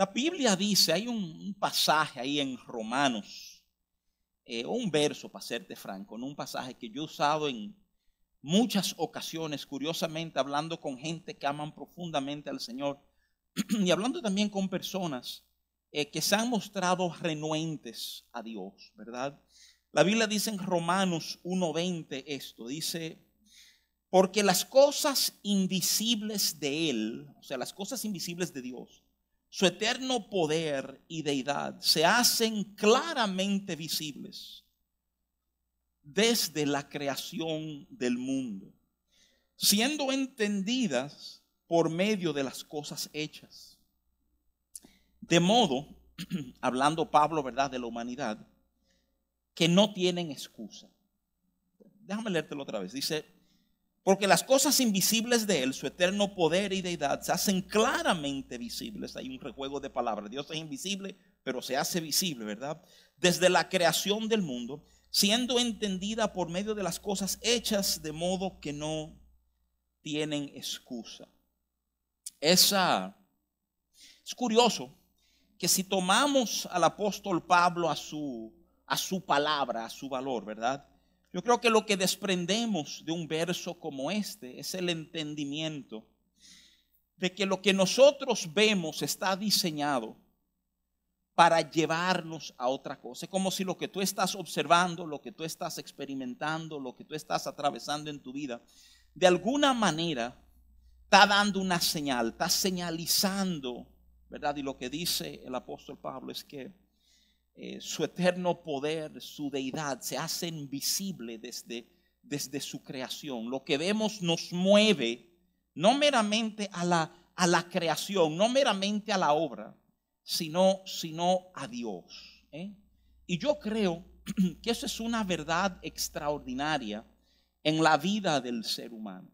La Biblia dice, hay un, pasaje ahí en Romanos, eh, un verso, para serte franco, un pasaje que yo he usado en muchas ocasiones, curiosamente, hablando con gente que aman profundamente al Señor y hablando también con personas eh, que se han mostrado renuentes a Dios, ¿verdad? La Biblia dice en Romanos 1.20 esto, dice, porque las cosas invisibles de Él, o sea, las cosas invisibles de Dios, su eterno poder y deidad se hacen claramente visibles desde la creación del mundo, siendo entendidas por medio de las cosas hechas. De modo, hablando Pablo, ¿verdad?, de la humanidad, que no tienen excusa. Déjame leértelo otra vez. Dice, porque las cosas invisibles de Él, su eterno poder y deidad, se hacen claramente visibles. Hay un rejuego de palabras. Dios es invisible, pero se hace visible, ¿verdad? Desde la creación del mundo, siendo entendida por medio de las cosas hechas, de modo que no tienen excusa. Esa, es curioso que si tomamos al apóstol Pablo a su, a su palabra, a su valor, ¿verdad? Yo creo que lo que desprendemos de un verso como este es el entendimiento de que lo que nosotros vemos está diseñado para llevarnos a otra cosa. Es como si lo que tú estás observando, lo que tú estás experimentando, lo que tú estás atravesando en tu vida, de alguna manera está dando una señal, está señalizando, ¿verdad? Y lo que dice el apóstol Pablo es que eh, su eterno poder, su deidad, se hacen visible desde, desde su creación. Lo que vemos nos mueve no meramente a la, a la creación, no meramente a la obra, sino, sino a Dios. ¿eh? Y yo creo que eso es una verdad extraordinaria en la vida del ser humano.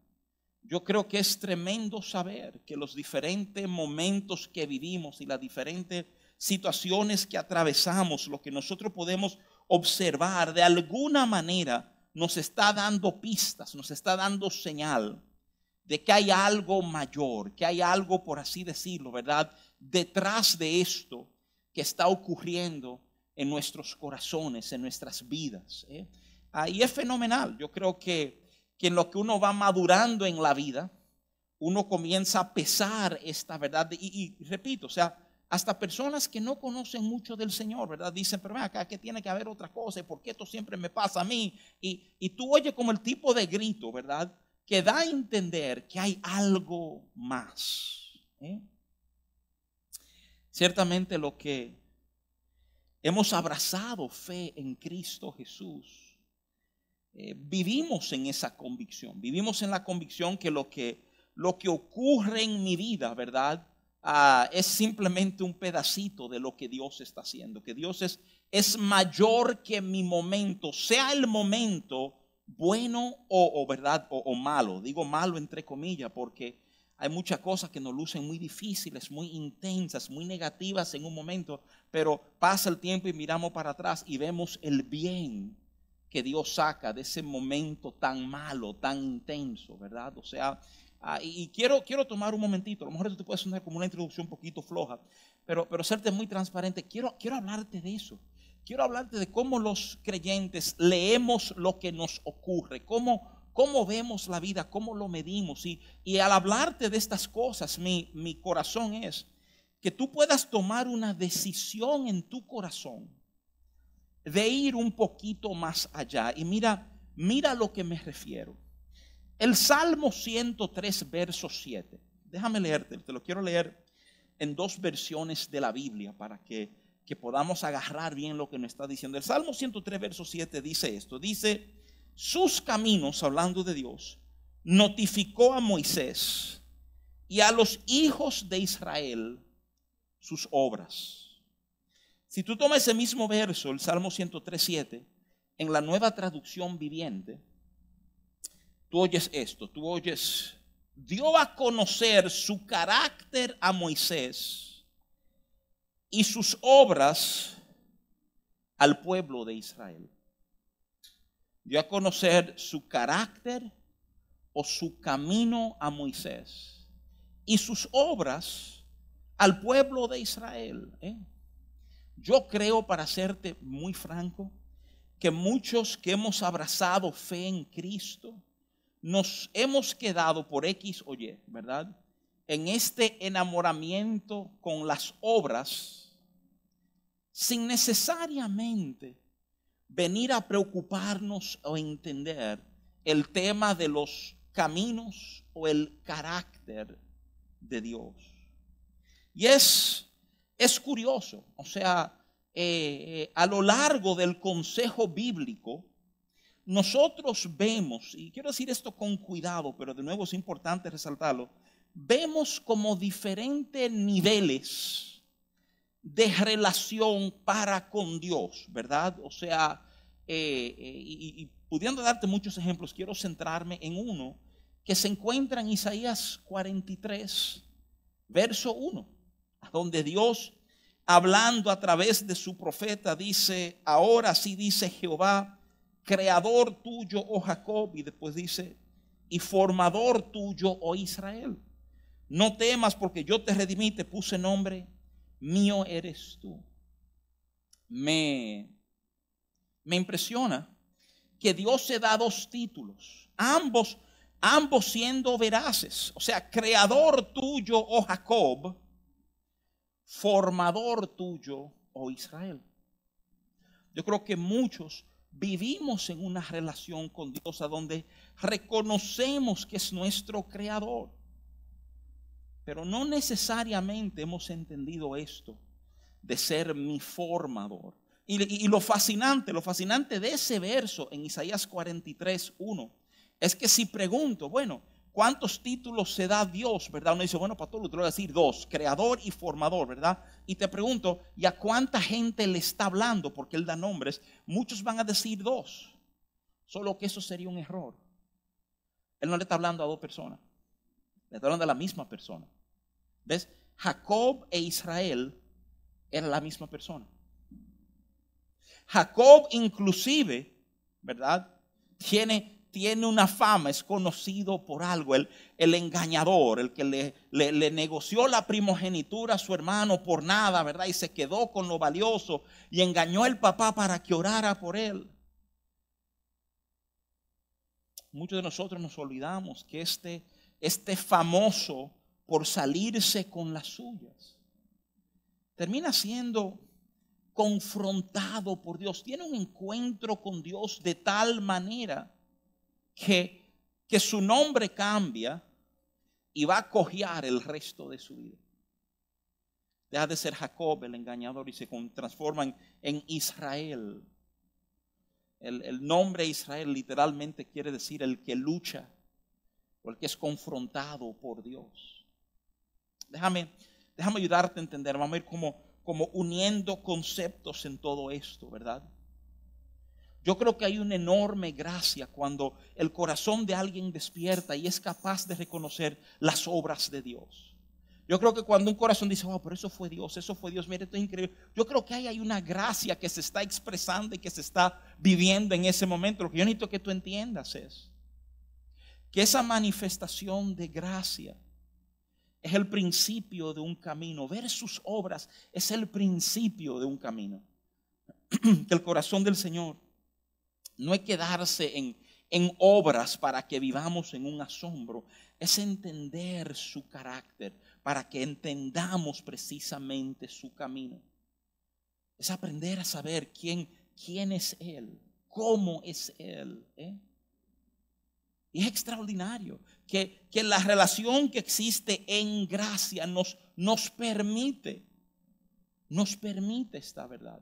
Yo creo que es tremendo saber que los diferentes momentos que vivimos y las diferentes situaciones que atravesamos, lo que nosotros podemos observar, de alguna manera nos está dando pistas, nos está dando señal de que hay algo mayor, que hay algo, por así decirlo, ¿verdad? Detrás de esto que está ocurriendo en nuestros corazones, en nuestras vidas. ¿eh? Es fenomenal. Yo creo que, que en lo que uno va madurando en la vida, uno comienza a pesar esta verdad. y, y repito, o sea, hasta personas que no conocen mucho del Señor, ¿verdad? Dicen, pero acá que tiene que haber otra cosa, ¿por qué esto siempre me pasa a mí? Y, y tú oyes como el tipo de grito, ¿verdad? Que da a entender que hay algo más. ¿eh? Ciertamente lo que hemos abrazado fe en Cristo Jesús, eh, vivimos en esa convicción, vivimos en la convicción que lo que, lo que ocurre en mi vida, ¿verdad? Ah, es simplemente un pedacito de lo que Dios está haciendo, que Dios es, es mayor que mi momento, sea el momento bueno o, verdad o, malo. Digo malo entre comillas porque hay muchas cosas que nos lucen muy difíciles, muy intensas, muy negativas en un momento, pero pasa el tiempo y miramos para atrás y vemos el bien que Dios saca de ese momento tan malo, tan intenso, ¿verdad? O sea, Ah, y, quiero, quiero tomar un momentito, a lo mejor esto te puede sonar como una introducción un poquito floja, pero, pero serte muy transparente. Quiero, quiero hablarte de eso. Quiero hablarte de cómo los creyentes leemos lo que nos ocurre, cómo, cómo vemos la vida, cómo lo medimos. Y, y al hablarte de estas cosas, mi, mi corazón es que tú puedas tomar una decisión en tu corazón de ir un poquito más allá. Y mira, mira a lo que me refiero. El Salmo 103, verso 7. Déjame leerte, te lo quiero leer en dos versiones de la Biblia para que, que podamos agarrar bien lo que nos está diciendo. El Salmo 103, verso 7 dice esto. Dice, sus caminos, hablando de Dios, notificó a Moisés y a los hijos de Israel sus obras. Si tú tomas ese mismo verso, el Salmo 103, 7, en la nueva traducción viviente, tú oyes esto, tú oyes, dio a conocer su carácter a Moisés y sus obras al pueblo de Israel. Dio a conocer su carácter o su camino a Moisés y sus obras al pueblo de Israel. ¿eh? Yo creo, para serte muy franco, que muchos que hemos abrazado fe en Cristo, nos hemos quedado por X o Y, ¿verdad? En este enamoramiento con las obras, sin necesariamente venir a preocuparnos o entender el tema de los caminos o el carácter de Dios. Y es, es curioso, o sea, eh, a lo largo del consejo bíblico, nosotros vemos, y quiero decir esto con cuidado, pero de nuevo es importante resaltarlo, vemos como diferentes niveles de relación para con Dios, ¿verdad? O sea, eh, eh, y, y pudiendo darte muchos ejemplos, quiero centrarme en uno que se encuentra en Isaías 43, verso 1, donde Dios hablando a través de su profeta, dice, ahora sí dice Jehová, creador tuyo, oh Jacob, y después dice, y formador tuyo, oh Israel. No temas porque yo te redimí, te puse nombre, mío eres tú. Me, me impresiona que Dios se da dos títulos, ambos, ambos siendo veraces, o sea, creador tuyo, oh Jacob, formador tuyo, oh Israel. Yo creo que muchos vivimos en una relación con Dios a donde reconocemos que es nuestro creador. Pero no necesariamente hemos entendido esto de ser mi formador. Y, lo fascinante, lo fascinante de ese verso en Isaías 43, 1, es que si pregunto, bueno, ¿Cuántos títulos se da Dios, verdad? Uno dice, bueno, pastor, lo voy a decir dos, creador y formador, ¿verdad? Y te pregunto, ¿y a cuánta gente le está hablando? Porque él da nombres. Muchos van a decir dos, solo que eso sería un error. Él no le está hablando a dos personas, le está hablando a la misma persona. ¿Ves? Jacob e Israel eran la misma persona. Jacob inclusive, ¿verdad? Tiene tiene una fama, es conocido por algo, el, el engañador, el que le, le, negoció la primogenitura a su hermano por nada, ¿verdad? Y se quedó con lo valioso y engañó al papá para que orara por él. Muchos de nosotros nos olvidamos que este, este famoso por salirse con las suyas, termina siendo confrontado por Dios, tiene un encuentro con Dios de tal manera que, que su nombre cambia y va a cojear el resto de su vida. Deja de ser Jacob el engañador y se transforma en, Israel. El, el, nombre Israel literalmente quiere decir el que lucha o el que es confrontado por Dios. Déjame, déjame ayudarte a entender. Vamos a ir como, como uniendo conceptos en todo esto, ¿verdad? Yo creo que hay una enorme gracia cuando el corazón de alguien despierta y es capaz de reconocer las obras de Dios. Yo creo que cuando un corazón dice, oh, pero eso fue Dios, eso fue Dios, mire, esto es increíble. Yo creo que hay, hay una gracia que se está expresando y que se está viviendo en ese momento. Lo que yo necesito que tú entiendas es que esa manifestación de gracia es el principio de un camino. Ver sus obras es el principio de un camino. que el corazón del Señor no es quedarse en, en obras para que vivamos en un asombro, es entender su carácter para que entendamos precisamente su camino. Es aprender a saber quién, quién es Él, cómo es Él. ¿eh? Y es extraordinario que, que, la relación que existe en gracia nos, nos permite, nos permite esta verdad.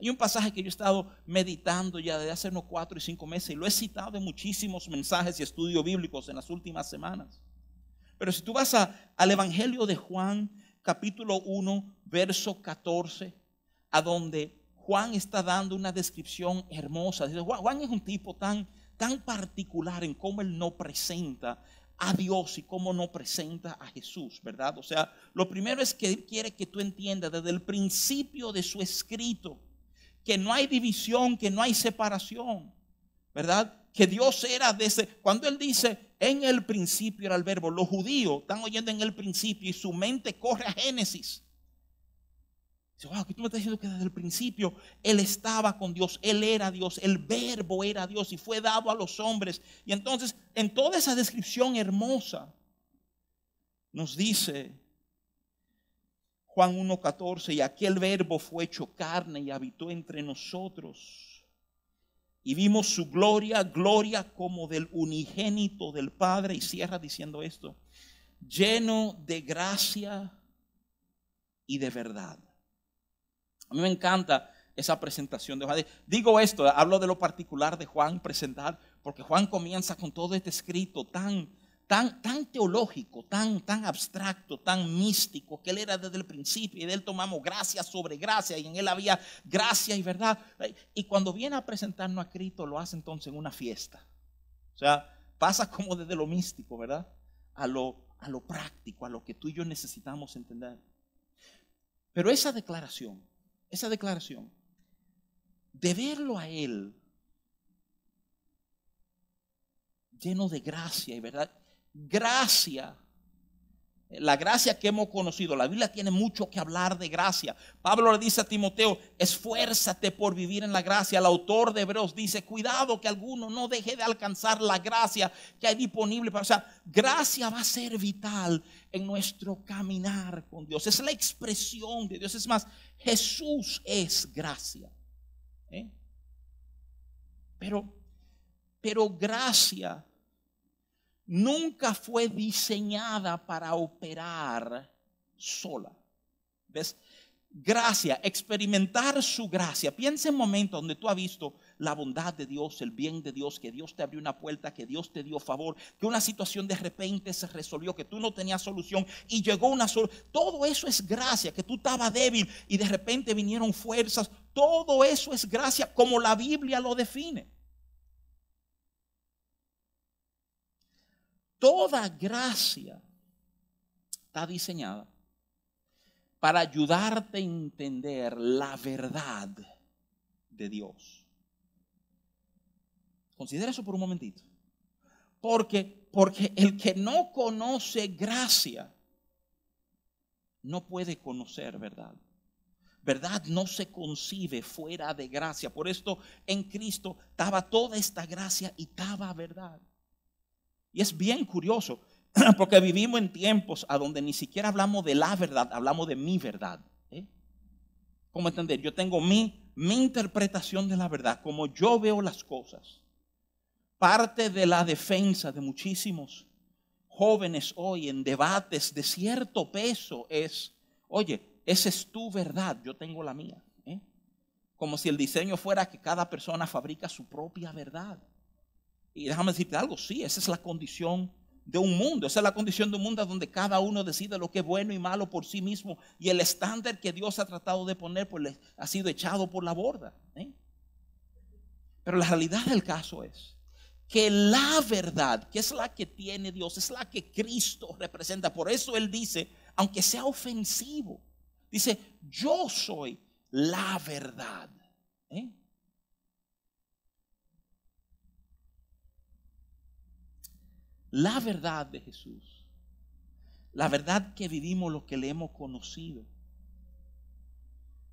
Hay un pasaje que yo he estado meditando ya desde hace unos cuatro y cinco meses y lo he citado en muchísimos mensajes y estudios bíblicos en las últimas semanas. Pero si tú vas al Evangelio de Juan, capítulo 1, verso 14, a donde Juan está dando una descripción hermosa. Juan, es un tipo tan, tan particular en cómo él no presenta a Dios y cómo no presenta a Jesús, ¿verdad? O sea, lo primero es que él quiere que tú entiendas desde el principio de su escrito que no hay división, que no hay separación, ¿verdad? Que Dios era de ese, cuando Él dice, en el principio era el verbo. Los judíos están oyendo en el principio y su mente corre a Génesis. Dice, wow, que tú me estás diciendo que desde el principio Él estaba con Dios, Él era Dios, el verbo era Dios y fue dado a los hombres. Y entonces, en toda esa descripción hermosa, nos dice Juan 1.14, y aquel verbo fue hecho carne y habitó entre nosotros y vimos su gloria, gloria como del unigénito del Padre. Y cierra diciendo esto, lleno de gracia y de verdad. A mí me encanta esa presentación de Juan. Digo esto, hablo de lo particular de Juan presentar, porque Juan comienza con todo este escrito tan tan, teológico, tan, tan abstracto, tan místico, que él era desde el principio y de él tomamos gracia sobre gracia y en él había gracia y verdad. Y cuando viene a presentarnos a Cristo lo hace entonces en una fiesta. O sea, pasa como desde lo místico, ¿verdad? A lo, a lo práctico, a lo que tú y yo necesitamos entender. Pero esa declaración, esa declaración, de verlo a Él lleno de gracia y verdad, gracia. La gracia que hemos conocido. La Biblia tiene mucho que hablar de gracia. Pablo le dice a Timoteo, esfuérzate por vivir en la gracia. El autor de Hebreos dice, cuidado que alguno no deje de alcanzar la gracia que hay disponible. Para, o sea, gracia va a ser vital en nuestro caminar con Dios. Es la expresión de Dios. Es más, Jesús es gracia. ¿eh? Pero, pero gracia nunca fue diseñada para operar sola. ¿Ves? Gracia, experimentar su gracia. Piensa en momentos donde tú has visto la bondad de Dios, el bien de Dios, que Dios te abrió una puerta, que Dios te dio favor, que una situación de repente se resolvió, que tú no tenías solución y llegó una solución. Todo eso es gracia, que tú estabas débil y de repente vinieron fuerzas. Todo eso es gracia como la Biblia lo define. Toda gracia está diseñada para ayudarte a entender la verdad de Dios. Considera eso por un momentito. Porque, porque el que no conoce gracia no puede conocer verdad. Verdad no se concibe fuera de gracia. Por esto en Cristo estaba toda esta gracia y estaba verdad. Y es bien curioso, porque vivimos en tiempos a donde ni siquiera hablamos de la verdad, hablamos de mi verdad. ¿eh? ¿Cómo entender? Yo tengo mi, mi interpretación de la verdad, como yo veo las cosas. Parte de la defensa de muchísimos jóvenes hoy en debates de cierto peso es, oye, esa es tu verdad, yo tengo la mía. ¿eh? Como si el diseño fuera que cada persona fabrica su propia verdad. Y déjame decirte algo, sí, esa es la condición de un mundo. Esa es la condición de un mundo donde cada uno decide lo que es bueno y malo por sí mismo. Y el estándar que Dios ha tratado de poner pues, ha sido echado por la borda. ¿eh? Pero la realidad del caso es que la verdad, que es la que tiene Dios, es la que Cristo representa. Por eso Él dice, aunque sea ofensivo, dice, yo soy la verdad. ¿eh? La verdad de Jesús, la verdad que vivimos, lo que le hemos conocido,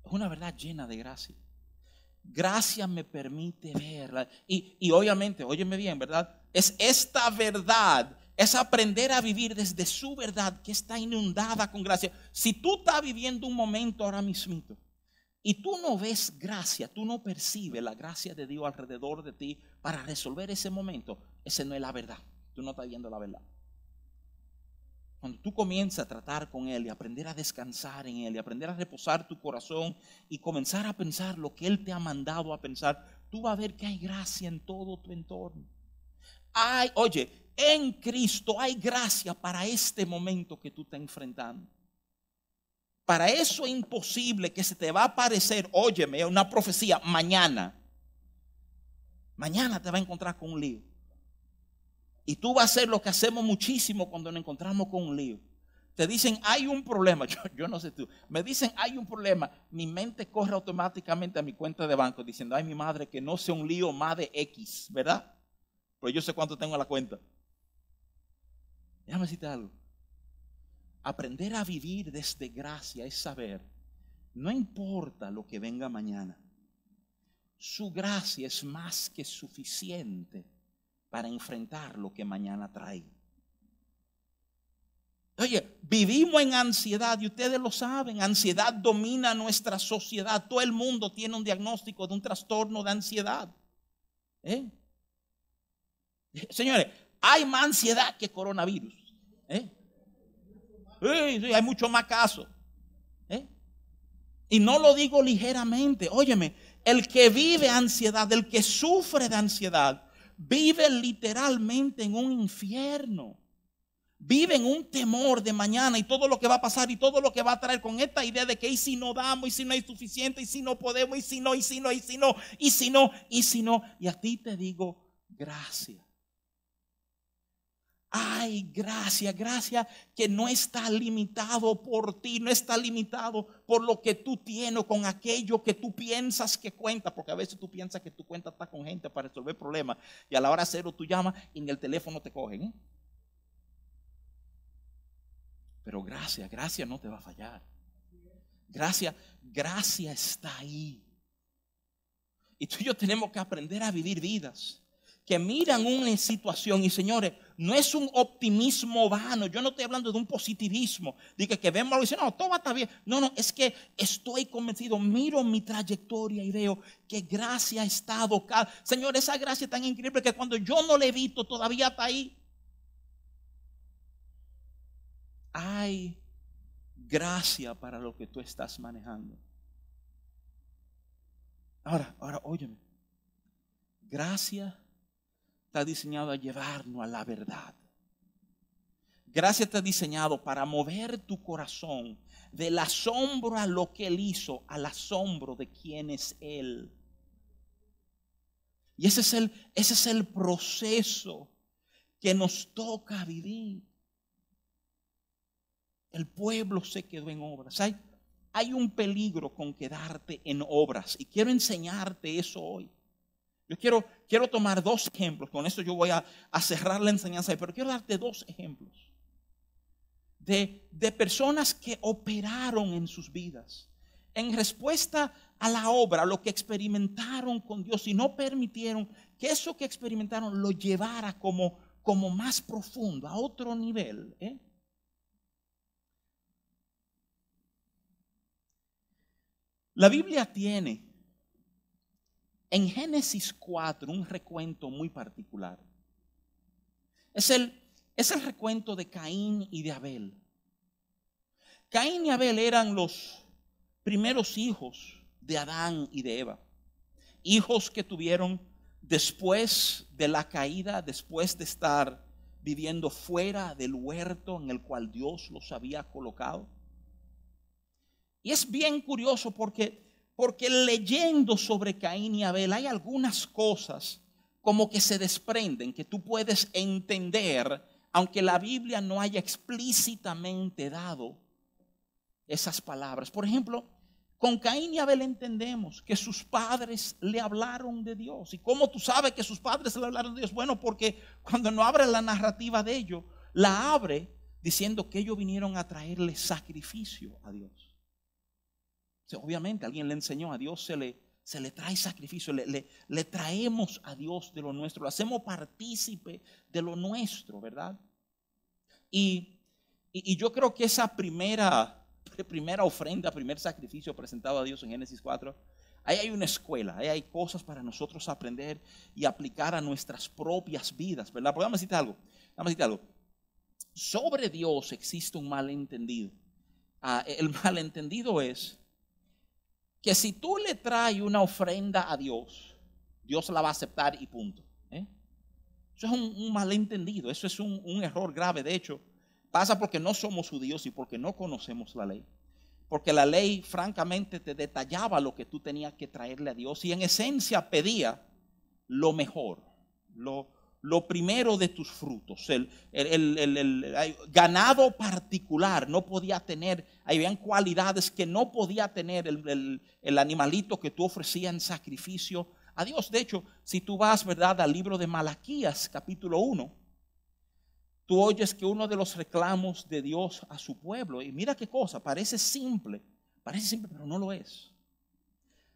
es una verdad llena de gracia. Gracia me permite verla. Y, y obviamente, óyeme bien, ¿verdad? Es esta verdad, es aprender a vivir desde su verdad que está inundada con gracia. Si tú estás viviendo un momento ahora mismo y tú no ves gracia, tú no percibes la gracia de Dios alrededor de ti para resolver ese momento, ese no es la verdad tú no estás viendo la verdad. Cuando tú comienzas a tratar con Él y aprender a descansar en Él y aprender a reposar tu corazón y comenzar a pensar lo que Él te ha mandado a pensar, tú vas a ver que hay gracia en todo tu entorno. Hay, oye, en Cristo hay gracia para este momento que tú estás enfrentando. Para eso es imposible que se te va a aparecer, óyeme, una profecía mañana. Mañana te va a encontrar con un lío. Y tú vas a hacer lo que hacemos muchísimo cuando nos encontramos con un lío. Te dicen, hay un problema. Yo, no sé tú. Me dicen, hay un problema. Mi mente corre automáticamente a mi cuenta de banco diciendo, ay, mi madre, que no sea un lío más de X, ¿verdad? Pero yo sé cuánto tengo en la cuenta. Déjame decirte algo. Aprender a vivir desde gracia es saber, no importa lo que venga mañana, su gracia es más que suficiente para enfrentar lo que mañana trae. Oye, vivimos en ansiedad y ustedes lo saben, ansiedad domina nuestra sociedad. Todo el mundo tiene un diagnóstico de un trastorno de ansiedad. ¿Eh? Señores, hay más ansiedad que coronavirus. ¿Eh? hay mucho más casos. ¿Eh? Y no lo digo ligeramente. Óyeme, el que vive ansiedad, el que sufre de ansiedad, vive literalmente en un infierno. Vive en un temor de mañana y todo lo que va a pasar y todo lo que va a traer con esta idea de que y si no damos, y si no hay suficiente, y si no podemos, y si no, y si no, y si no, y si no, y si no. Y a ti te digo, gracias. Ay, gracias, gracias que no está limitado por ti, no está limitado por lo que tú tienes con aquello que tú piensas que cuenta, porque a veces tú piensas que tu cuenta está con gente para resolver problemas y a la hora cero tú llamas y en el teléfono te cogen. ¿eh? Pero gracias, gracias no te va a fallar. Gracias, gracias está ahí. Y tú y yo tenemos que aprender a vivir vidas que miran una situación y señores, no es un optimismo vano, yo no estoy hablando de un positivismo, de que, vemos y dicen, no, todo va a estar bien. No, no, es que estoy convencido, miro mi trayectoria y veo que gracia ha estado. Señor, esa gracia es tan increíble que cuando yo no le he visto, todavía está ahí. Hay gracia para lo que tú estás manejando. Ahora, ahora, óyeme. Gracia está diseñado a llevarnos a la verdad. Gracia está diseñado para mover tu corazón del asombro a lo que Él hizo, al asombro de quién es Él. Y ese es el, ese es el proceso que nos toca vivir. El pueblo se quedó en obras. Hay, hay un peligro con quedarte en obras y quiero enseñarte eso hoy. Yo quiero, quiero tomar dos ejemplos, con esto yo voy a, cerrar la enseñanza, pero quiero darte dos ejemplos de, de personas que operaron en sus vidas en respuesta a la obra, lo que experimentaron con Dios y no permitieron que eso que experimentaron lo llevara como, como más profundo, a otro nivel. ¿eh? La Biblia tiene en Génesis 4 un recuento muy particular. Es el, es el recuento de Caín y de Abel. Caín y Abel eran los primeros hijos de Adán y de Eva. Hijos que tuvieron después de la caída, después de estar viviendo fuera del huerto en el cual Dios los había colocado. Y es bien curioso porque porque leyendo sobre Caín y Abel hay algunas cosas como que se desprenden, que tú puedes entender, aunque la Biblia no haya explícitamente dado esas palabras. Por ejemplo, con Caín y Abel entendemos que sus padres le hablaron de Dios. ¿Y cómo tú sabes que sus padres le hablaron de Dios? Bueno, porque cuando no abre la narrativa de ellos, la abre diciendo que ellos vinieron a traerle sacrificio a Dios obviamente alguien le enseñó, a Dios se le, se le trae sacrificio, le, le, traemos a Dios de lo nuestro, lo hacemos partícipe de lo nuestro, ¿verdad? Y, y, yo creo que esa primera, primera ofrenda, primer sacrificio presentado a Dios en Génesis 4, ahí hay una escuela, ahí hay cosas para nosotros aprender y aplicar a nuestras propias vidas, ¿verdad? Podemos decirte algo, vamos a decirte algo. Sobre Dios existe un malentendido. Ah, el malentendido es que si tú le traes una ofrenda a Dios, Dios la va a aceptar y punto. ¿eh? Eso es un, malentendido, eso es un, error grave. De hecho, pasa porque no somos judíos y porque no conocemos la ley. Porque la ley francamente te detallaba lo que tú tenías que traerle a Dios y en esencia pedía lo mejor, lo, lo primero de tus frutos. El, ganado particular no podía tener, habían cualidades que no podía tener el, animalito que tú ofrecías en sacrificio a Dios. De hecho, si tú vas, ¿verdad?, al libro de Malaquías, capítulo 1, tú oyes que uno de los reclamos de Dios a su pueblo, y mira qué cosa, parece simple, parece simple, pero no lo es.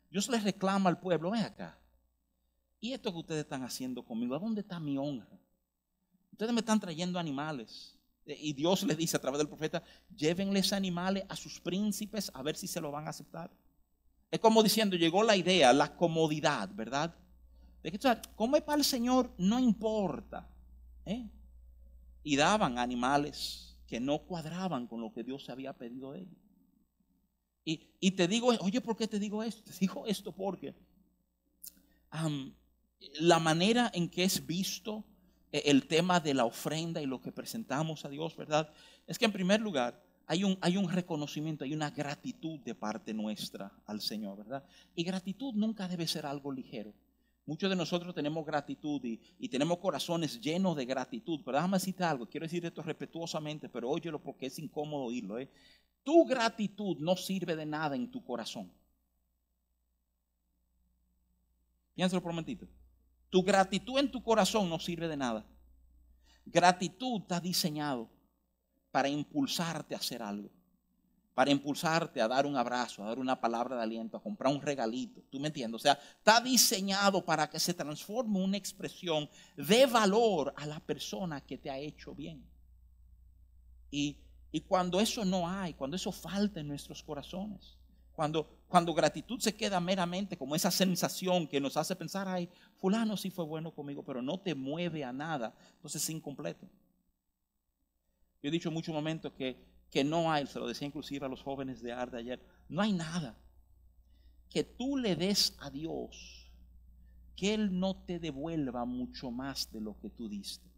Dios le reclama al pueblo, ven acá, ¿y esto que ustedes están haciendo conmigo? ¿A dónde está mi honra? Ustedes me están trayendo animales. Y Dios le dice a través del profeta, llévenles animales a sus príncipes a ver si se lo van a aceptar. Es como diciendo, llegó la idea, la comodidad, ¿verdad? De que, como es para el Señor, no importa. ¿eh? Y daban animales que no cuadraban con lo que Dios había pedido de ellos. Y, te digo, oye, ¿por qué te digo esto? Te digo esto porque la manera en que es visto eh, el tema de la ofrenda y lo que presentamos a Dios, ¿verdad? Es que en primer lugar hay un, hay un reconocimiento, hay una gratitud de parte nuestra al Señor, ¿verdad? Y gratitud nunca debe ser algo ligero. Muchos de nosotros tenemos gratitud y, tenemos corazones llenos de gratitud. Pero déjame decirte algo, quiero decir esto respetuosamente, pero óyelo porque es incómodo oírlo. ¿eh? Tu gratitud no sirve de nada en tu corazón. Piénsalo por un momentito. Tu gratitud en tu corazón no sirve de nada. Gratitud está diseñado para impulsarte a hacer algo para impulsarte a dar un abrazo, a dar una palabra de aliento, a comprar un regalito. ¿Tú me entiendes? O sea, está diseñado para que se transforme una expresión de valor a la persona que te ha hecho bien. Y, cuando eso no hay, cuando eso falta en nuestros corazones, cuando, cuando gratitud se queda meramente como esa sensación que nos hace pensar, ay, fulano sí fue bueno conmigo, pero no te mueve a nada, entonces es incompleto. Yo he dicho en muchos momentos que que no hay, se lo decía inclusive a los jóvenes de Arde ayer, no hay nada que tú le des a Dios que Él no te devuelva mucho más de lo que tú diste.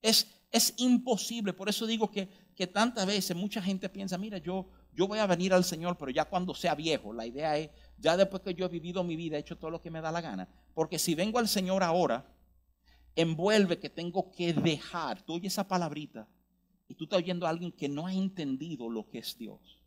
Es, es imposible, por eso digo que, que tantas veces mucha gente piensa, mira, yo, yo voy a venir al Señor, pero ya cuando sea viejo, la idea es, ya después que yo he vivido mi vida, he hecho todo lo que me da la gana. Porque si vengo al Señor ahora, envuelve que tengo que dejar, tú oyes esa palabrita, y tú estás oyendo a alguien que no ha entendido lo que es Dios.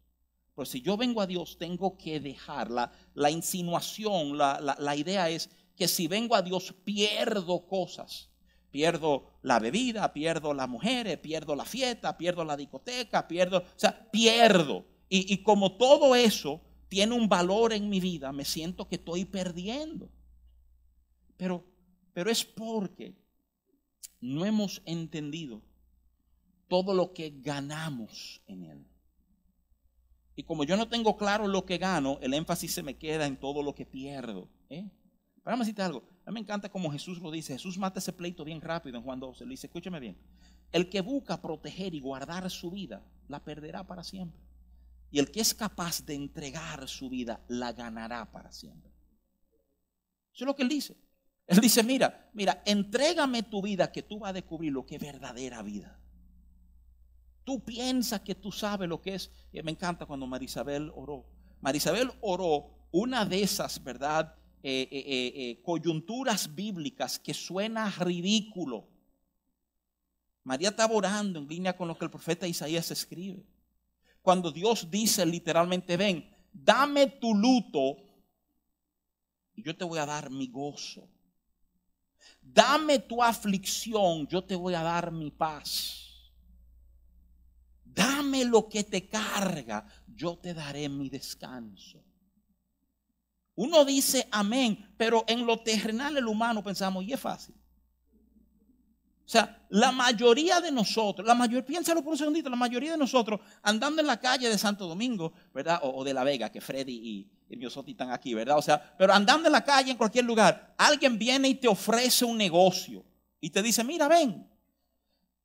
Pues si yo vengo a Dios, tengo que dejar la, la insinuación, la, la, idea es que si vengo a Dios pierdo cosas. Pierdo la bebida, pierdo las mujeres, pierdo la fiesta, pierdo la discoteca, pierdo, o sea, pierdo. Y, como todo eso tiene un valor en mi vida, me siento que estoy perdiendo. Pero, pero es porque no hemos entendido todo lo que ganamos en Él. Y como yo no tengo claro lo que gano, el énfasis se me queda en todo lo que pierdo. ¿eh? Para decirte algo, a mí me encanta como Jesús lo dice. Jesús mata ese pleito bien rápido en Juan 12. Le dice, escúchame bien. El que busca proteger y guardar su vida, la perderá para siempre. Y el que es capaz de entregar su vida, la ganará para siempre. Eso es lo que él dice. Él dice, mira, mira, entrégame tu vida que tú vas a descubrir lo que es verdadera vida. Tú piensas que tú sabes lo que es. Y me encanta cuando Marisabel oró. Marisabel oró una de esas, ¿verdad? Eh, eh, eh, coyunturas bíblicas que suena ridículo. María estaba orando en línea con lo que el profeta Isaías escribe. Cuando Dios dice literalmente, ven, dame tu luto y yo te voy a dar mi gozo. Dame tu aflicción, yo te voy a dar mi paz dame lo que te carga, yo te daré mi descanso. Uno dice amén, pero en lo terrenal el humano pensamos, y es fácil. O sea, la mayoría de nosotros, la mayor, piénsalo por un segundito, la mayoría de nosotros andando en la calle de Santo Domingo, ¿verdad? O, de La Vega, que Freddy y, y Miosotti están aquí, ¿verdad? O sea, pero andando en la calle en cualquier lugar, alguien viene y te ofrece un negocio y te dice, mira, ven,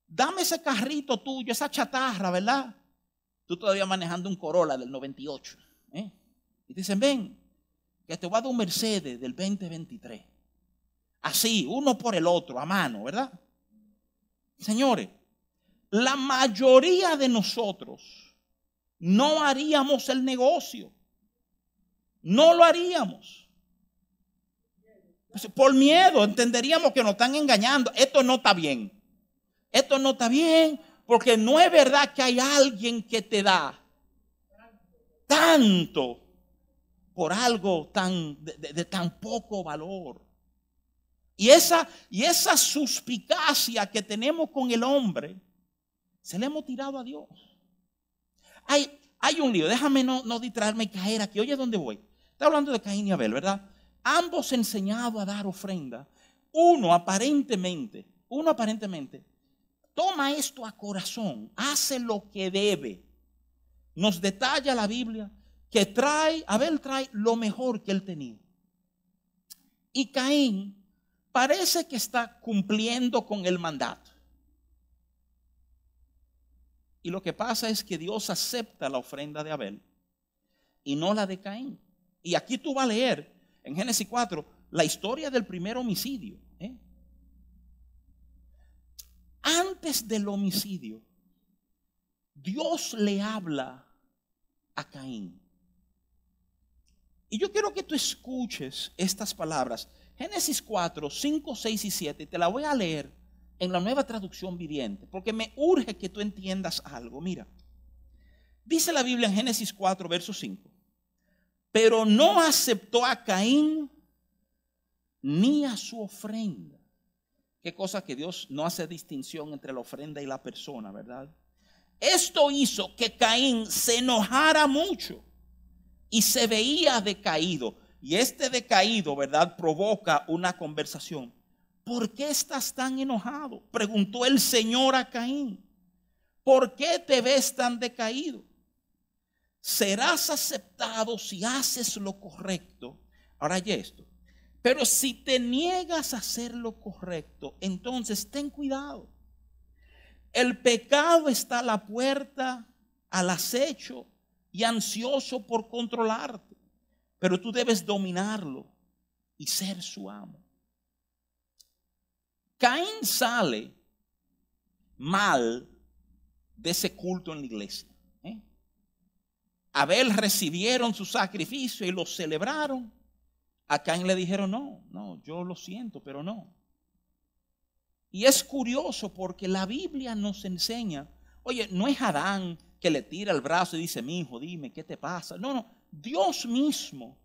dame ese carrito tuyo, esa chatarra, ¿verdad? Tú todavía manejando un Corolla del 98. ¿eh? Y dicen, ven, que te voy a dar un Mercedes del 2023. Así, uno por el otro, a mano, ¿verdad? Señores, la mayoría de nosotros no haríamos el negocio. No lo haríamos. Por miedo, entenderíamos que nos están engañando. Esto no está bien esto no está bien, porque no es verdad que hay alguien que te da tanto por algo tan de, tan poco valor. Y esa, y esa suspicacia que tenemos con el hombre, se le hemos tirado a Dios. Hay, hay un lío, déjame no, no distraerme y caer aquí. Oye, ¿dónde voy? Está hablando de Caín y Abel, ¿verdad? Ambos enseñados a dar ofrenda. Uno aparentemente, uno aparentemente, toma esto a corazón, hace lo que debe. Nos detalla la Biblia que trae, Abel trae lo mejor que él tenía. Y Caín parece que está cumpliendo con el mandato. Y lo que pasa es que Dios acepta la ofrenda de Abel y no la de Caín. Y aquí tú vas a leer en Génesis 4 la historia del primer homicidio. ¿eh? Antes del homicidio, Dios le habla a Caín. Y yo quiero que tú escuches estas palabras. Génesis 4, 5, 6 y 7. Te la voy a leer en la nueva traducción viviente, porque me urge que tú entiendas algo. Mira, dice la Biblia en Génesis 4, verso 5. Pero no aceptó a Caín ni a su ofrenda. Qué cosa que Dios no hace distinción entre la ofrenda y la persona, ¿verdad? Esto hizo que Caín se enojara mucho y se veía decaído. Y este decaído, ¿verdad? Provoca una conversación. ¿Por qué estás tan enojado? Preguntó el Señor a Caín. ¿Por qué te ves tan decaído? Serás aceptado si haces lo correcto. Ahora ya esto. Pero si te niegas a hacer lo correcto, entonces ten cuidado. El pecado está a la puerta, al acecho y ansioso por controlarte. Pero tú debes dominarlo y ser su amo. Caín sale mal de ese culto en la iglesia. ¿eh? Abel recibieron su sacrificio y lo celebraron. A Caín le dijeron, no, no, yo lo siento, pero no. Y es curioso porque la Biblia nos enseña, oye, no es Adán que le tira el brazo y dice, mi hijo, dime, ¿qué te pasa? No, no, Dios mismo,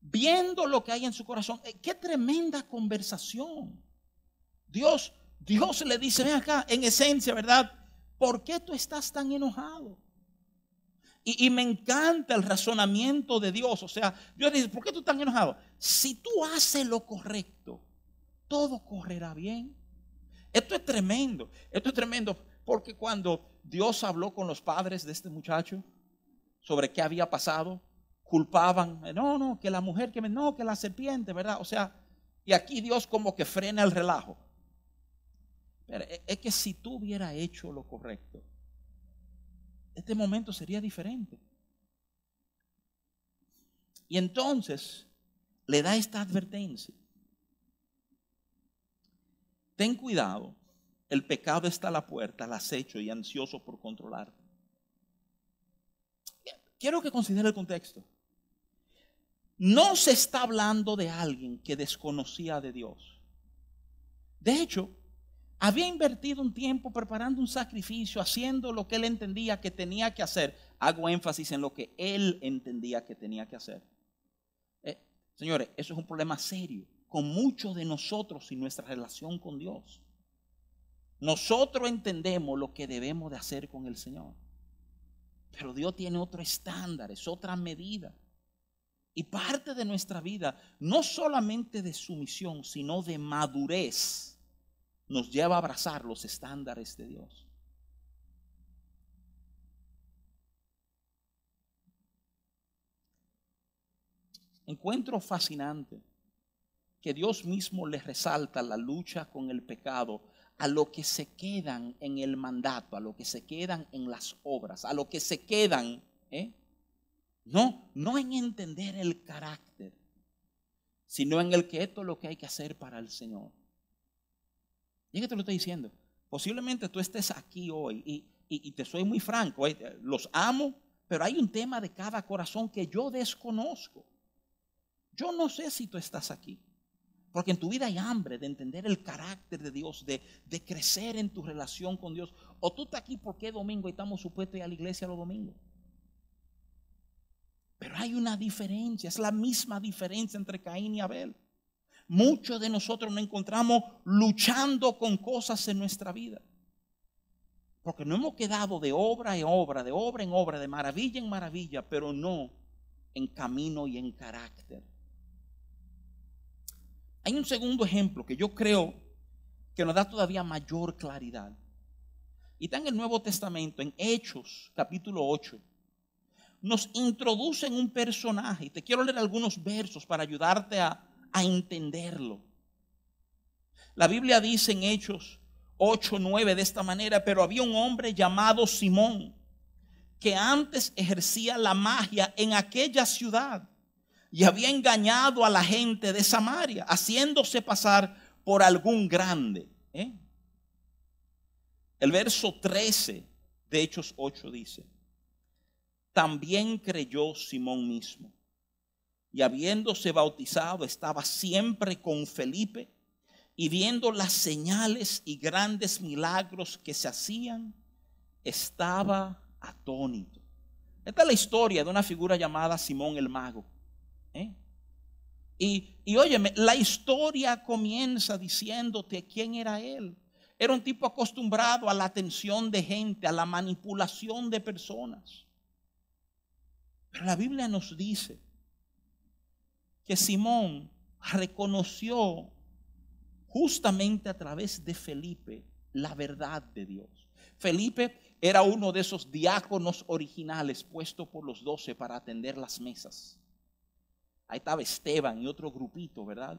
viendo lo que hay en su corazón, eh, qué tremenda conversación. Dios, Dios le dice, ven acá, en esencia, ¿verdad? ¿Por qué tú estás tan enojado? Y, me encanta el razonamiento de Dios. O sea, Dios dice, ¿por qué tú estás enojado? Si tú haces lo correcto, todo correrá bien. Esto es tremendo. Esto es tremendo porque cuando Dios habló con los padres de este muchacho sobre qué había pasado, culpaban, no, no, que la mujer que me, no, que la serpiente, ¿verdad? O sea, y aquí Dios como que frena el relajo. Pero es que si tú hubieras hecho lo correcto, este momento sería diferente. Y entonces le da esta advertencia. Ten cuidado, el pecado está a la puerta, al acecho y ansioso por controlarte. Quiero que considere el contexto. No se está hablando de alguien que desconocía de Dios. De hecho, había invertido un tiempo preparando un sacrificio, haciendo lo que él entendía que tenía que hacer. Hago énfasis en lo que él entendía que tenía que hacer. Eh, señores, eso es un problema serio con muchos de nosotros y nuestra relación con Dios. Nosotros entendemos lo que debemos de hacer con el Señor. Pero Dios tiene otro estándar, es otra medida. Y parte de nuestra vida, no solamente de sumisión, sino de madurez nos lleva a abrazar los estándares de Dios. Encuentro fascinante que Dios mismo le resalta la lucha con el pecado a lo que se quedan en el mandato, a lo que se quedan en las obras, a lo que se quedan, ¿eh? no, no en entender el carácter, sino en el que esto es lo que hay que hacer para el Señor. Y que te lo estoy diciendo. Posiblemente tú estés aquí hoy y, te soy muy franco, eh, los amo, pero hay un tema de cada corazón que yo desconozco. Yo no sé si tú estás aquí. Porque en tu vida hay hambre de entender el carácter de Dios, de, crecer en tu relación con Dios. O tú estás aquí porque domingo y estamos supuestos a ir a la iglesia los domingos. Pero hay una diferencia, es la misma diferencia entre Caín y Abel. muchos de nosotros nos encontramos luchando con cosas en nuestra vida. Porque no hemos quedado de obra en obra, de obra en obra, de maravilla en maravilla, pero no en camino y en carácter. Hay un segundo ejemplo que yo creo que nos da todavía mayor claridad. Y está en el Nuevo Testamento, en Hechos, capítulo 8. Nos introducen un personaje. Y te quiero leer algunos versos para ayudarte a, entenderlo. La Biblia dice en Hechos 8, 9 de esta manera, pero había un hombre llamado Simón que antes ejercía la magia en aquella ciudad y había engañado a la gente de Samaria, haciéndose pasar por algún grande. ¿eh? El verso 13 de Hechos 8 dice, también creyó Simón mismo y habiéndose bautizado estaba siempre con Felipe y viendo las señales y grandes milagros que se hacían, estaba atónito. Esta es la historia de una figura llamada Simón el Mago. ¿Eh? Y, y óyeme, la historia comienza diciéndote quién era él. Era un tipo acostumbrado a la atención de gente, a la manipulación de personas. Pero la Biblia nos dice que Simón reconoció justamente a través de Felipe la verdad de Dios. Felipe era uno de esos diáconos originales puestos por los doce para atender las mesas. Ahí estaba Esteban y otro grupito, ¿verdad?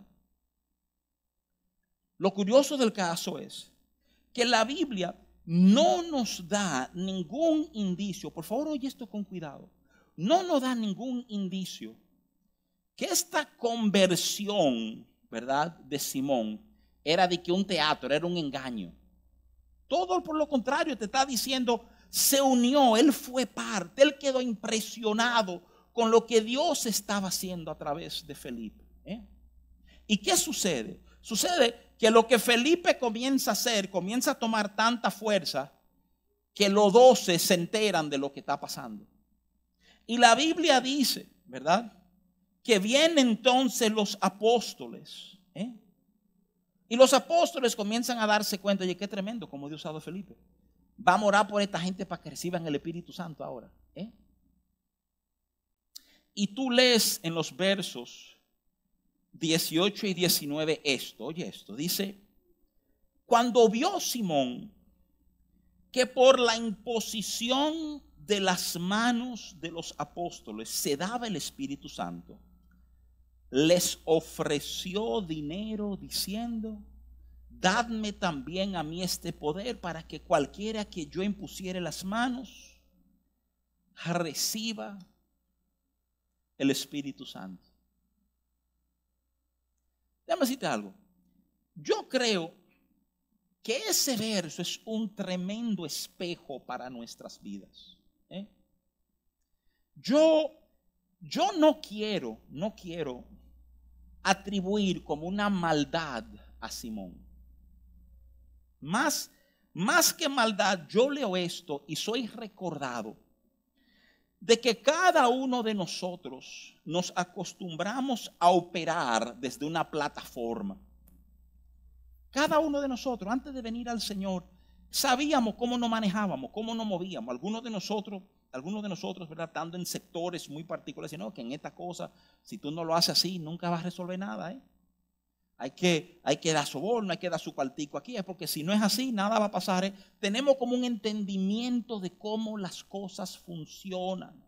Lo curioso del caso es que la Biblia no nos da ningún indicio, por favor oye esto con cuidado, no nos da ningún indicio que esta conversión, ¿verdad?, de Simón era de que un teatro, era un engaño. Todo por lo contrario te está diciendo, se unió, él fue parte, él quedó impresionado con lo que Dios estaba haciendo a través de Felipe. ¿eh? ¿Y qué sucede? Sucede que lo que Felipe comienza a hacer, comienza a tomar tanta fuerza que los doce se enteran de lo que está pasando. Y la Biblia dice, ¿verdad? Que vienen entonces los apóstoles. ¿eh? Y los apóstoles comienzan a darse cuenta, oye, qué tremendo como Dios ha dado a Felipe. Vamos a orar por esta gente para que reciban el Espíritu Santo ahora. Y tú lees en los versos 18 y 19 esto, oye esto, dice, cuando vio Simón que por la imposición de las manos de los apóstoles se daba el Espíritu Santo, les ofreció dinero diciendo, dadme también a mí este poder para que cualquiera que yo impusiere las manos reciba el Espíritu Santo. Déjame decirte algo. Yo creo que ese verso es un tremendo espejo para nuestras vidas. ¿eh? Yo, yo no quiero, no quiero atribuir como una maldad a Simón. Más, más que maldad, yo leo esto y soy recordado de que cada uno de nosotros nos acostumbramos a operar desde una plataforma. Cada uno de nosotros, antes de venir al Señor, sabíamos cómo nos manejábamos, cómo nos movíamos. Algunos de nosotros algunos de nosotros, ¿verdad? Estando en sectores muy particulares, no, que en esta cosa, si tú no lo haces así, nunca vas a resolver nada, ¿eh? Hay que, dar soborno, hay que dar su partico aquí, es porque si no es así, nada va a pasar. ¿eh? Tenemos como un entendimiento de cómo las cosas funcionan.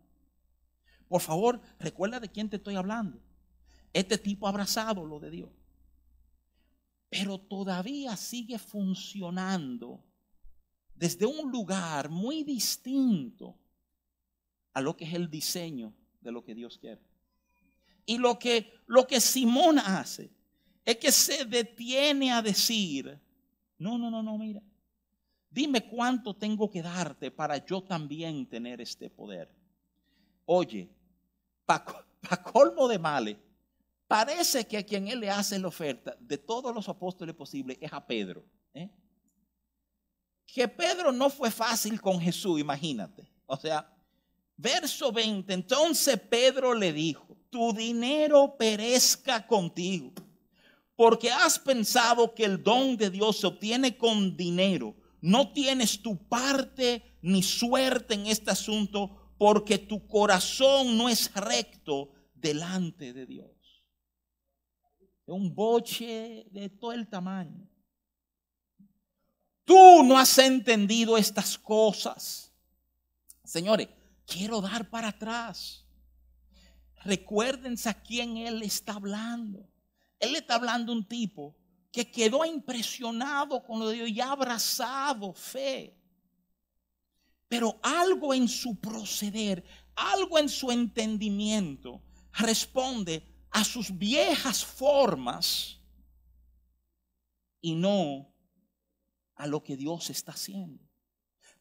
Por favor, recuerda de quién te estoy hablando. Este tipo ha abrazado lo de Dios. Pero todavía sigue funcionando desde un lugar muy distinto a lo que es el diseño de lo que Dios quiere. Y lo que, lo que Simón hace es que se detiene a decir, no, no, no, no, mira, dime cuánto tengo que darte para yo también tener este poder. Oye, para colmo de males, parece que a quien él le hace la oferta de todos los apóstoles posibles es a Pedro. ¿eh? Que Pedro no fue fácil con Jesús, imagínate. O sea, Verso 20, entonces Pedro le dijo, tu dinero perezca contigo, porque has pensado que el don de Dios se obtiene con dinero. No tienes tu parte ni suerte en este asunto porque tu corazón no es recto delante de Dios. Es un boche de todo el tamaño. Tú no has entendido estas cosas. Señores, quiero dar para atrás. Recuérdense a quién Él está hablando. Él está hablando un tipo que quedó impresionado con lo de Dios y ha abrazado fe. Pero algo en su proceder, algo en su entendimiento responde a sus viejas formas y no a lo que Dios está haciendo.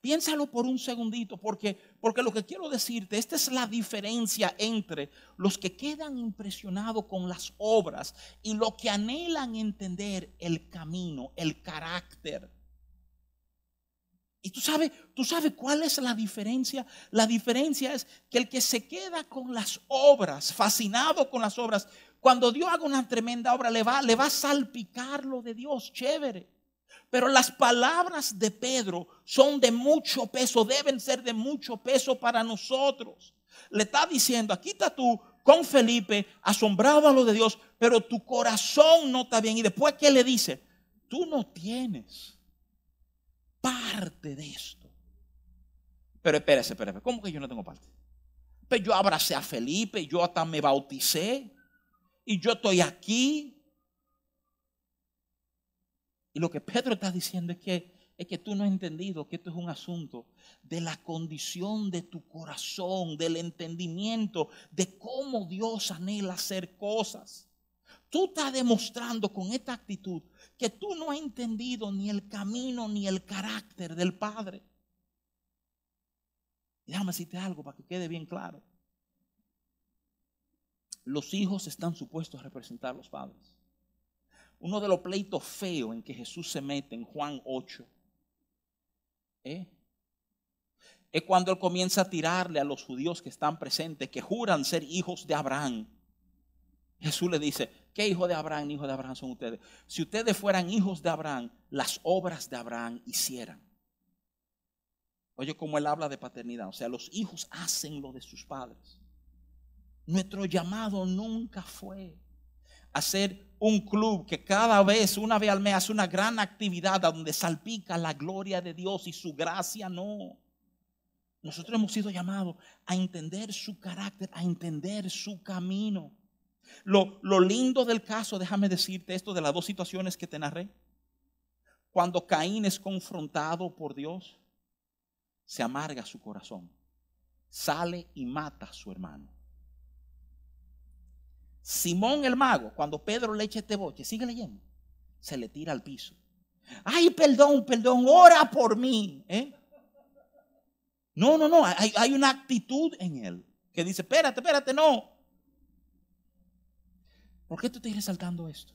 Piénsalo por un segundito, porque, porque lo que quiero decirte, esta es la diferencia entre los que quedan impresionados con las obras y los que anhelan entender el camino, el carácter. Y tú sabes, tú sabes cuál es la diferencia. La diferencia es que el que se queda con las obras, fascinado con las obras, cuando Dios haga una tremenda obra, le va, le va a salpicar lo de Dios, chévere. Pero las palabras de Pedro son de mucho peso, deben ser de mucho peso para nosotros. Le está diciendo, aquí está tú con Felipe, asombrado a lo de Dios, pero tu corazón no está bien. Y después, ¿qué le dice? Tú no tienes parte de esto. Pero espérese, espérese, ¿cómo que yo no tengo parte? Pero pues yo abracé a Felipe, yo hasta me bauticé y yo estoy aquí y lo que Pedro está diciendo es que, es que tú no has entendido que esto es un asunto de la condición de tu corazón, del entendimiento de cómo Dios anhela hacer cosas. Tú estás demostrando con esta actitud que tú no has entendido ni el camino ni el carácter del Padre. Déjame decirte algo para que quede bien claro. Los hijos están supuestos a representar a los padres uno de los pleitos feos en que Jesús se mete en Juan 8. ¿eh? Es cuando él comienza a tirarle a los judíos que están presentes, que juran ser hijos de Abraham. Jesús le dice, ¿qué hijo de Abraham, hijo de Abraham son ustedes? Si ustedes fueran hijos de Abraham, las obras de Abraham hicieran. Oye, como él habla de paternidad, o sea, los hijos hacen lo de sus padres. Nuestro llamado nunca fue hacer un club que cada vez, una vez al mes, hace una gran actividad donde salpica la gloria de Dios y su gracia, no. Nosotros hemos sido llamados a entender su carácter, a entender su camino. Lo, lo lindo del caso, déjame decirte esto de las dos situaciones que te narré. Cuando Caín es confrontado por Dios, se amarga su corazón, sale y mata a su hermano. Simón el mago, cuando Pedro le echa este boche, sigue leyendo, se le tira al piso. Ay, perdón, perdón, ora por mí. ¿eh? No, no, no, hay, una actitud en él que dice, espérate, espérate, no. ¿Por qué tú te resaltando esto?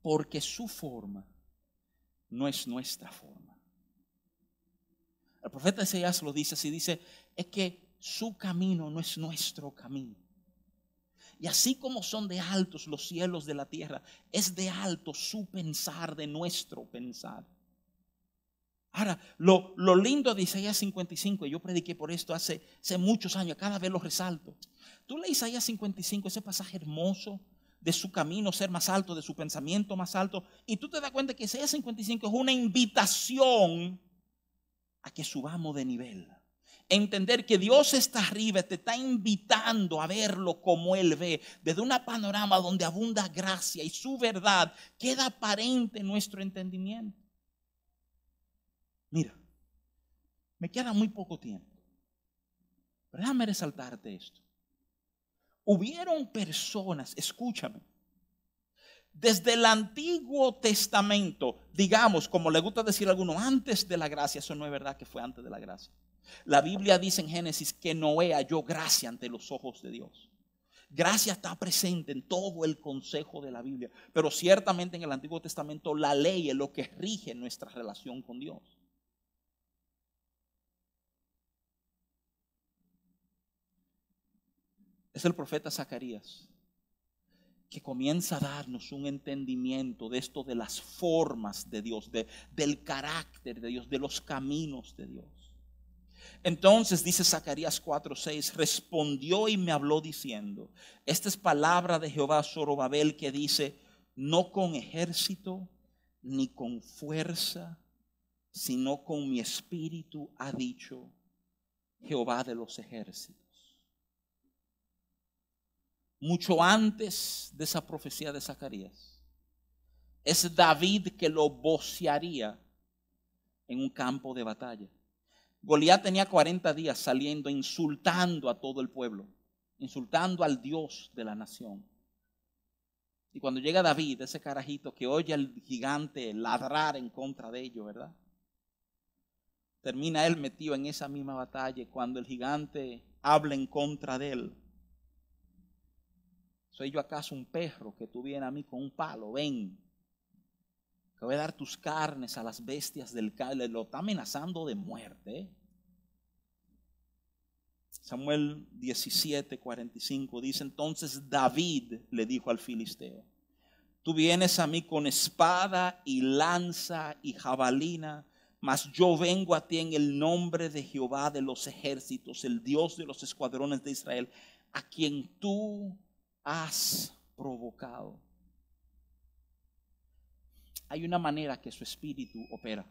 Porque su forma no es nuestra forma. El profeta Isaías lo dice así, dice, es que su camino no es nuestro camino. Y así como son de altos los cielos de la tierra, es de alto su pensar de nuestro pensar. Ahora, lo, lindo de Isaías 55, yo prediqué por esto hace, hace muchos años, cada vez lo resalto. Tú lees Isaías 55, ese pasaje hermoso de su camino ser más alto, de su pensamiento más alto, y tú te das cuenta que Isaías 55 es una invitación a que subamos de nivel entender que Dios está arriba, te está invitando a verlo como Él ve, desde una panorama donde abunda gracia y su verdad queda aparente en nuestro entendimiento. Mira, me queda muy poco tiempo. Pero déjame resaltarte esto. Hubieron personas, escúchame, desde el Antiguo Testamento, digamos, como le gusta decir a algunos, antes de la gracia, eso no es verdad que fue antes de la gracia. La Biblia dice en Génesis que Noé halló gracia ante los ojos de Dios. Gracia está presente en todo el consejo de la Biblia, pero ciertamente en el Antiguo Testamento la ley es lo que rige nuestra relación con Dios. Es el profeta Zacarías que comienza a darnos un entendimiento de esto de las formas de Dios, de, del carácter de Dios, de los caminos de Dios. Entonces dice Zacarías 4:6, respondió y me habló diciendo, esta es palabra de Jehová Zorobabel que dice, no con ejército ni con fuerza, sino con mi espíritu, ha dicho Jehová de los ejércitos mucho antes de esa profecía de Zacarías. Es David que lo vocearía en un campo de batalla. Goliat tenía 40 días saliendo insultando a todo el pueblo, insultando al Dios de la nación. Y cuando llega David, ese carajito que oye al gigante ladrar en contra de ellos, ¿verdad? Termina él metido en esa misma batalla cuando el gigante habla en contra de él. ¿Soy yo acaso un perro que tú vienes a mí con un palo? Ven, que voy a dar tus carnes a las bestias del calle. Lo está amenazando de muerte. Samuel 17, 45 dice entonces David le dijo al filisteo, tú vienes a mí con espada y lanza y jabalina, mas yo vengo a ti en el nombre de Jehová de los ejércitos, el Dios de los escuadrones de Israel, a quien tú has provocado. Hay una manera que su espíritu opera.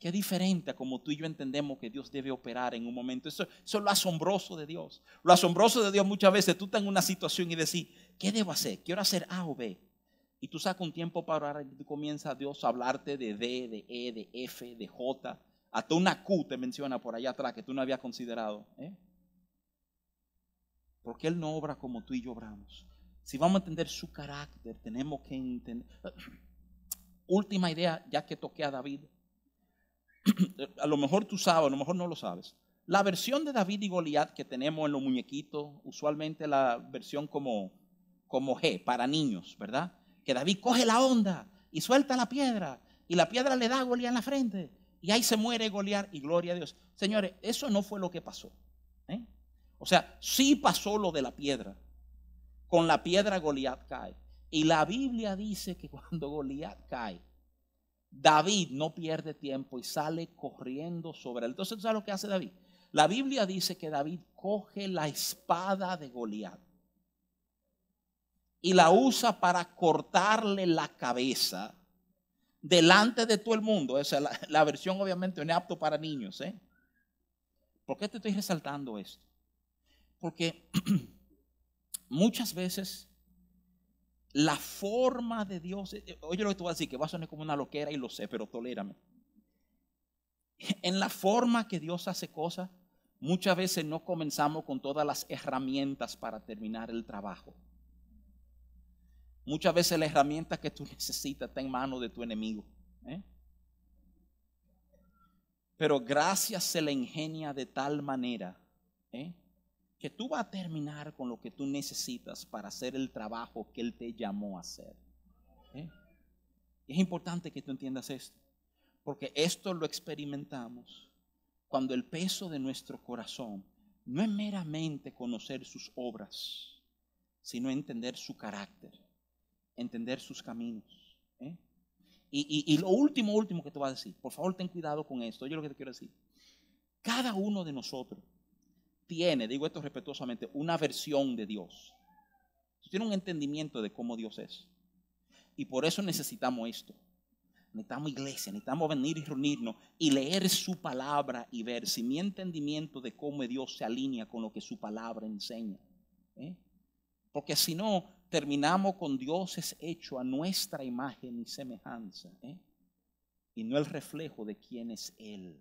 Es diferente a como tú y yo entendemos que Dios debe operar en un momento. Eso, es lo asombroso de Dios. Lo asombroso de Dios muchas veces tú estás en una situación y decís, ¿qué debo hacer? Quiero hacer A o B. Y tú sacas un tiempo para orar y tú comienza Dios a hablarte de D, de E, de F, de J. Hasta una Q te menciona por allá atrás que tú no habías considerado. ¿eh? Porque Él no obra como tú y yo obramos. Si vamos a entender su carácter, tenemos que entender. Última idea, ya que toqué a David. a lo mejor tú sabes, a lo mejor no lo sabes. La versión de David y Goliat que tenemos en los muñequitos, usualmente la versión como, como G, para niños, ¿verdad? Que David coge la onda y suelta la piedra y la piedra le da a Goliat en la frente y ahí se muere Goliat y gloria a Dios. Señores, eso no fue lo que pasó. ¿eh? O sea, sí pasó lo de la piedra. Con la piedra Goliat cae. Y la Biblia dice que cuando Goliat cae, David no pierde tiempo y sale corriendo sobre él. Entonces, ¿sabes lo que hace David? La Biblia dice que David coge la espada de Goliat y la usa para cortarle la cabeza delante de todo el mundo. Esa es la, versión obviamente no es apto para niños. ¿eh? ¿Por qué te estoy resaltando esto? Porque muchas veces la forma de Dios, eh, eh, oye lo que tú vas a decir, que va a sonar como una loquera y lo sé, pero tolérame. En la forma que Dios hace cosas, muchas veces no comenzamos con todas las herramientas para terminar el trabajo. Muchas veces la herramienta que tú necesitas está en manos de tu enemigo. ¿eh? Pero gracias se le ingenia de tal manera. Que tú vas a terminar con lo que tú necesitas para hacer el trabajo que Él te llamó a hacer. ¿Eh? Es importante que tú entiendas esto, porque esto lo experimentamos cuando el peso de nuestro corazón no es meramente conocer sus obras, sino entender su carácter, entender sus caminos. ¿eh? Y, y, lo último, último que te voy a decir, por favor ten cuidado con esto, yo lo que te quiero decir. Cada uno de nosotros tiene, digo esto respetuosamente, una versión de Dios. Tiene un entendimiento de cómo Dios es. Y por eso necesitamos esto. Necesitamos iglesia, necesitamos venir y reunirnos y leer su palabra y ver si mi entendimiento de cómo Dios se alinea con lo que su palabra enseña. ¿eh? Porque si no, terminamos con Dios es hecho a nuestra imagen y semejanza. ¿eh? Y no el reflejo de quién es Él.